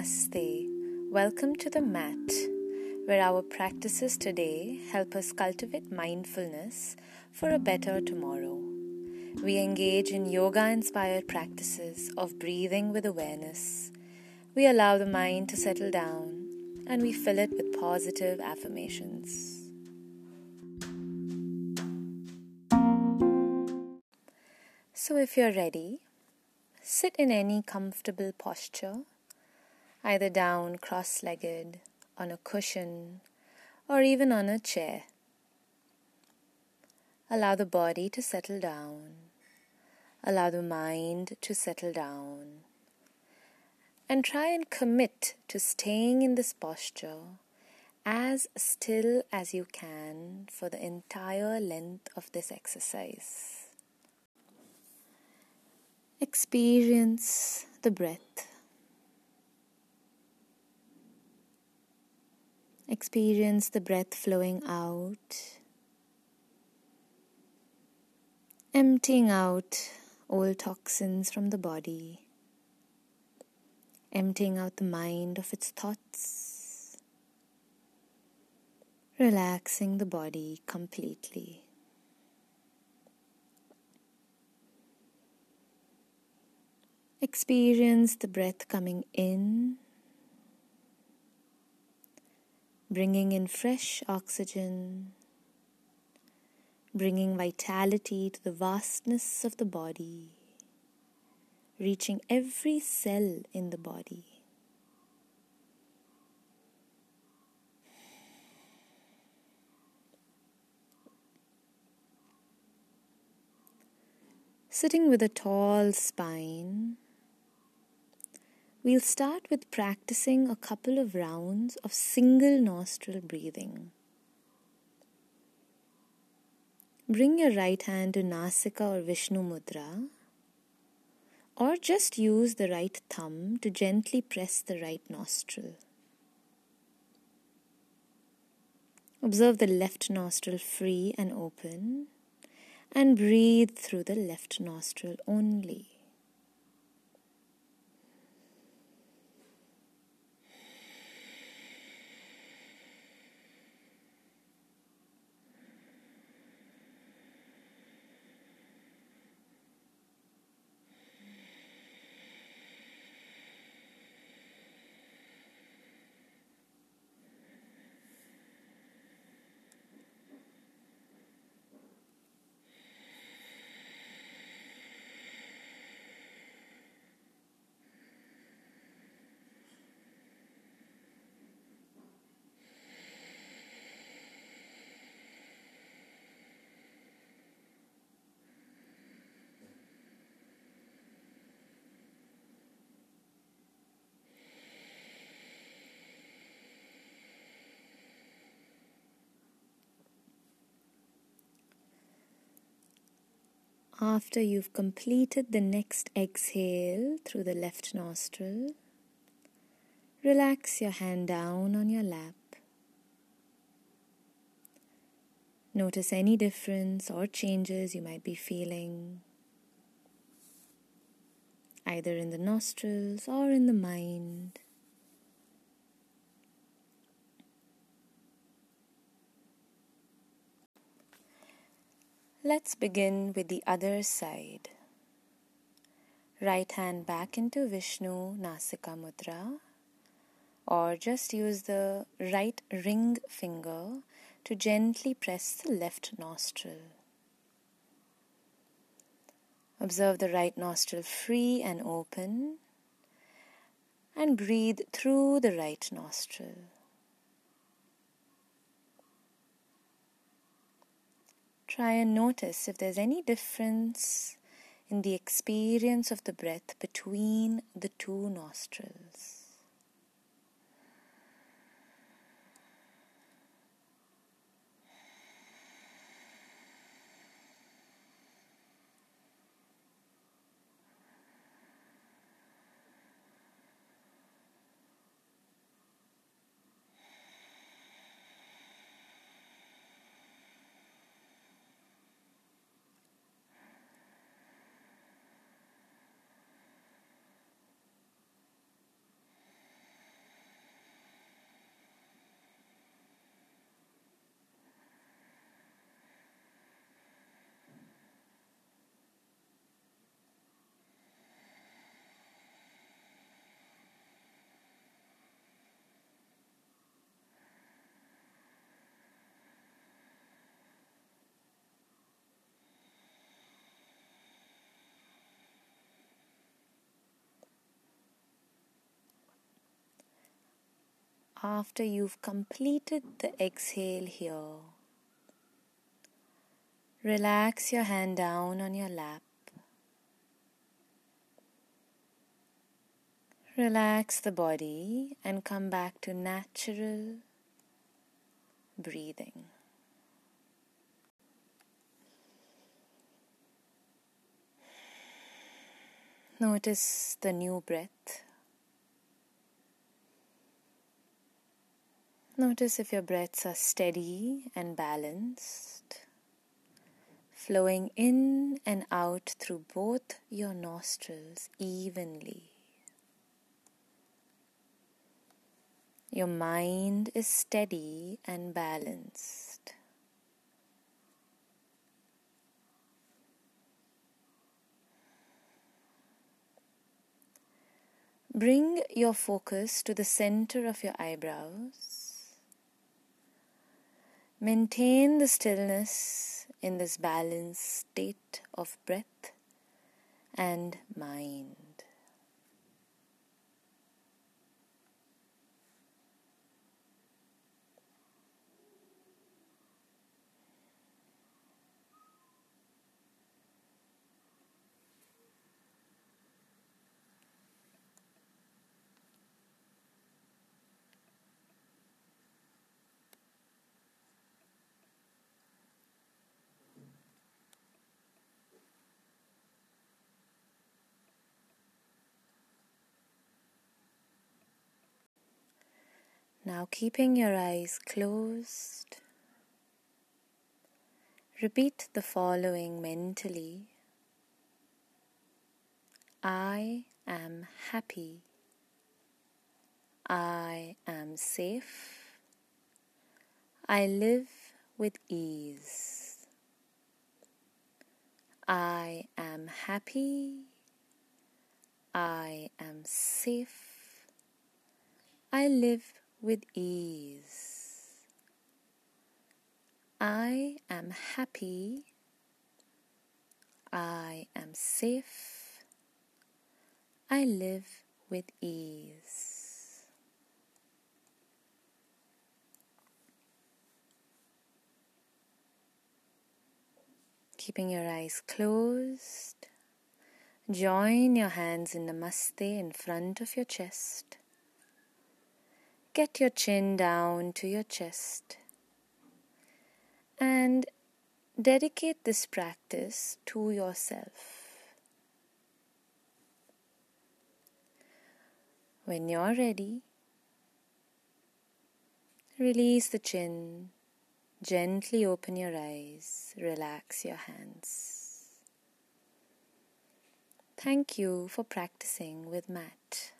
Namaste. Welcome to the mat, where our practices today help us cultivate mindfulness for a better tomorrow. We engage in yoga inspired practices of breathing with awareness. We allow the mind to settle down and we fill it with positive affirmations. So, if you're ready, sit in any comfortable posture either down cross legged, on a cushion, or even on a chair. Allow the body to settle down. Allow the mind to settle down. And try and commit to staying in this posture as still as you can for the entire length of this exercise. Experience the breath. Experience the breath flowing out, emptying out all toxins from the body, emptying out the mind of its thoughts, relaxing the body completely. Experience the breath coming in bringing in fresh oxygen, bringing vitality to the vastness of the body, reaching every cell in the body. Sitting with a tall spine, We'll start with practicing a couple of rounds of single nostril breathing. Bring your right hand to Nasika or Vishnu Mudra, or just use the right thumb to gently press the right nostril. Observe the left nostril free and open, and breathe through the left nostril only. After you've completed the next exhale through the left nostril, relax your hand down on your lap. Notice any difference or changes you might be feeling, either in the nostrils or in the mind. Let's begin with the other side. Right hand back into Vishnu Nasika Mudra, or just use the right ring finger to gently press the left nostril. Observe the right nostril free and open, and breathe through the right nostril. Try and notice if there's any difference in the experience of the breath between the two nostrils. After you've completed the exhale here, relax your hand down on your lap. Relax the body and come back to natural breathing. Notice the new breath. Notice if your breaths are steady and balanced, flowing in and out through both your nostrils evenly. Your mind is steady and balanced. Bring your focus to the center of your eyebrows. Maintain the stillness in this balanced state of breath and mind. Now, keeping your eyes closed, repeat the following mentally I am happy. I am safe. I live with ease. I am happy. I am safe. I live with ease. I am happy. I am safe. I live with ease. Keeping your eyes closed, join your hands in Namaste in front of your chest. Get your chin down to your chest and dedicate this practice to yourself. When you're ready, release the chin, gently open your eyes, relax your hands. Thank you for practicing with Matt.